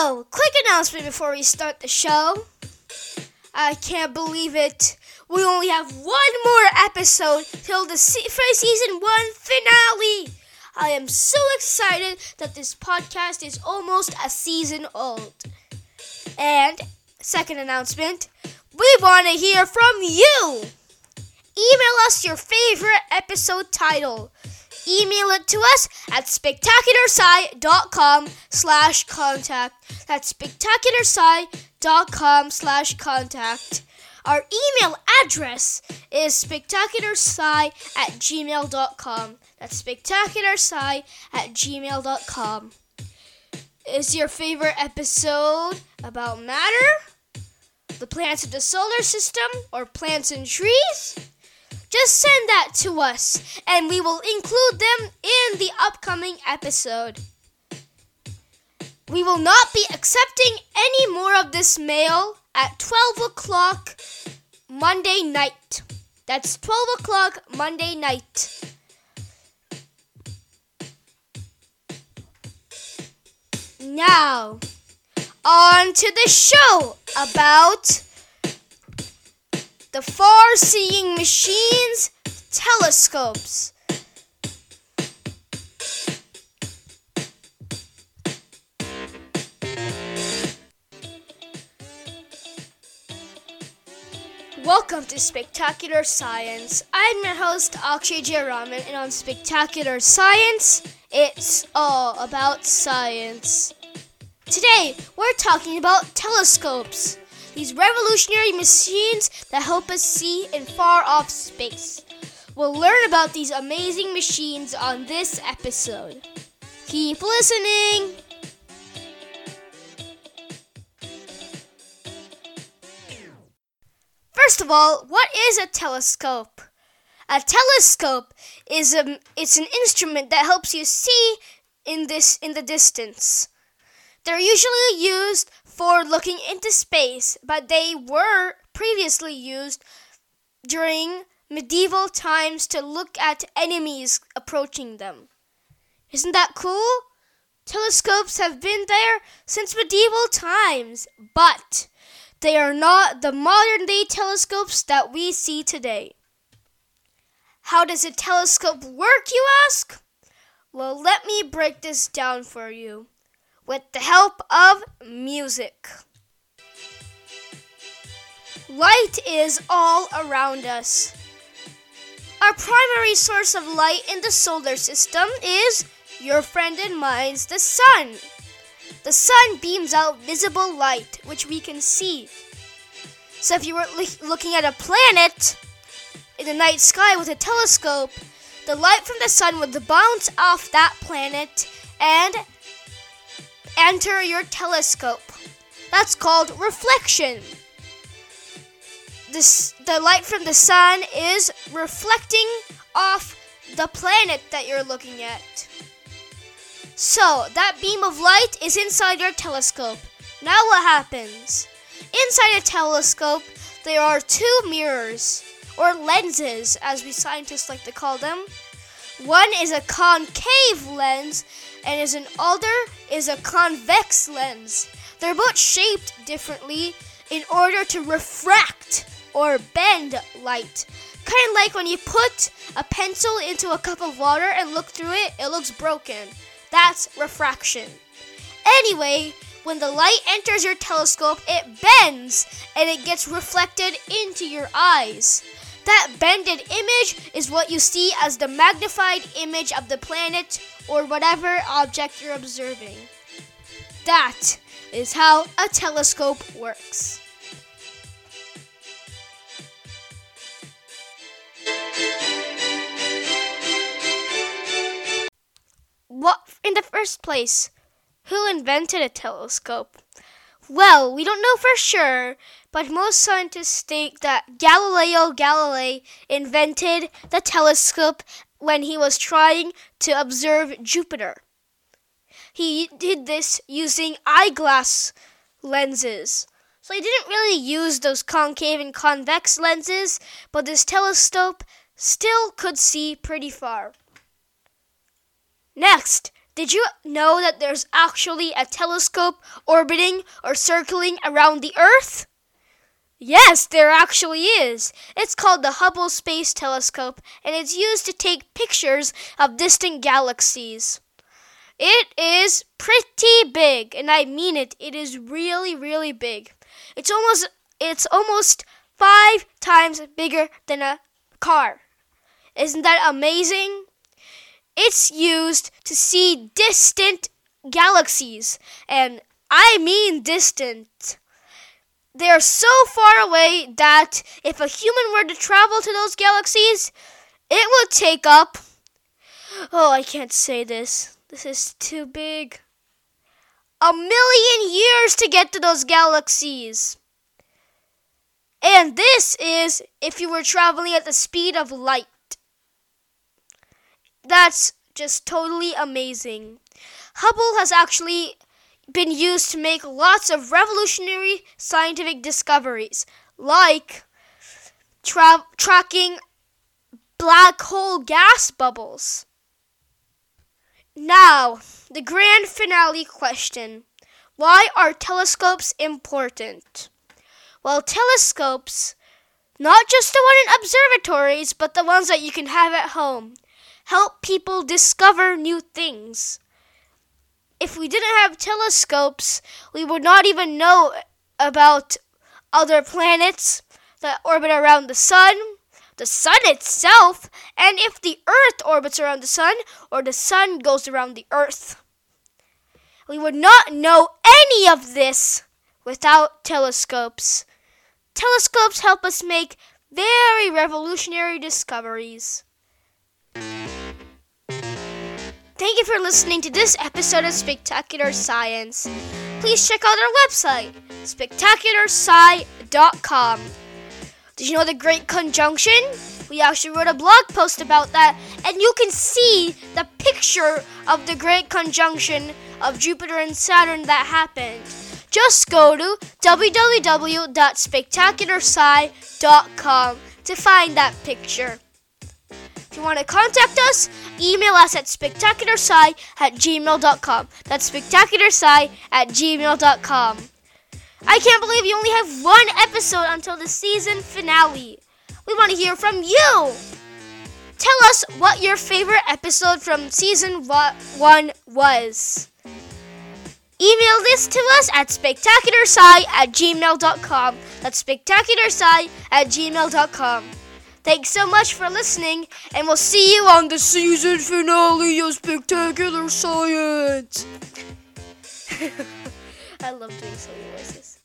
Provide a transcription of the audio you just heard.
So, quick announcement before we start the show. I can't believe it. We only have one more episode till the first season one finale. I am so excited that this podcast is almost a season old. And, second announcement, we want to hear from you. Email us your favorite episode title. Email it to us at spectacularsci.com slash contact. That's spectacularsci.com slash contact. Our email address is spectacularsci at gmail.com. That's spectacularsci at gmail.com. Is your favorite episode about matter? The plants of the solar system? Or plants and trees? Just send that to us, and we will include them in the upcoming episode. We will not be accepting any more of this mail at 12 o'clock Monday night. That's 12 o'clock Monday night. Now, on to the show about the far seeing machines, telescopes. Welcome to Spectacular Science. I'm your host, Akshay Jayaraman, and on Spectacular Science, it's all about science. Today, we're talking about telescopes, these revolutionary machines that help us see in far off space. We'll learn about these amazing machines on this episode. Keep listening! First of all, what is a telescope? A telescope is a it's an instrument that helps you see in this in the distance. They're usually used for looking into space, but they were previously used during medieval times to look at enemies approaching them. Isn't that cool? Telescopes have been there since medieval times, but they are not the modern day telescopes that we see today. How does a telescope work, you ask? Well, let me break this down for you with the help of music. Light is all around us. Our primary source of light in the solar system is your friend and mine's the sun. The sun beams out visible light, which we can see. So if you were looking at a planet in the night sky with a telescope, the light from the sun would bounce off that planet and enter your telescope. That's called reflection. This, the light from the sun is reflecting off the planet that you're looking at. So, that beam of light is inside your telescope. Now, what happens? Inside a telescope, there are two mirrors, or lenses, as we scientists like to call them. One is a concave lens, and is an other is a convex lens. They're both shaped differently in order to refract or bend light. Kind of like when you put a pencil into a cup of water and look through it, it looks broken. That's refraction. Anyway, when the light enters your telescope, it bends and it gets reflected into your eyes. That bended image is what you see as the magnified image of the planet or whatever object you're observing. That is how a telescope works. What in the first place? Who invented a telescope? Well, we don't know for sure, but most scientists think that Galileo Galilei invented the telescope when he was trying to observe Jupiter. He did this using eyeglass lenses. So he didn't really use those concave and convex lenses, but this telescope still could see pretty far. Next, Did you know that there's actually a telescope orbiting or circling around the Earth? Yes, there actually is. It's called the Hubble Space Telescope, and it's used to take pictures of distant galaxies. It is pretty big, and I mean it. It is really, really big. It's almost it's almost five times bigger than a car. Isn't that amazing? It's used to see distant galaxies, and I mean distant. They are so far away that if a human were to travel to those galaxies, it would take up. Oh, I can't say this. This is too big. A million years to get to those galaxies. And this is if you were traveling at the speed of light. That's just totally amazing. Hubble has actually been used to make lots of revolutionary scientific discoveries, like tra- tracking black hole gas bubbles. Now, the grand finale question Why are telescopes important? Well, telescopes, not just the one in observatories, but the ones that you can have at home, help people discover new things if we didn't have telescopes, we would not even know about other planets that orbit around the sun, the sun itself, and if the earth orbits around the sun or the sun goes around the earth. We would not know any of this without telescopes. Telescopes help us make very revolutionary discoveries. Thank you for listening to this episode of Spectacular Science. Please check out our website, spectacularsci.com. Did you know the Great Conjunction? We actually wrote a blog post about that, and you can see the picture of the Great Conjunction of Jupiter and Saturn that happened. Just go to www.spectacularsci.com to find that picture you want to contact us, email us at spectacularsci at gmail.com. That's spectacularsci at gmail.com. I can't believe you only have one episode until the season finale. We want to hear from you. Tell us what your favorite episode from season one was. Email this to us at spectacularsci at gmail.com. That's spectacularsci at gmail.com. Thanks so much for listening, and we'll see you on the season finale of Spectacular Science. I love doing silly voices.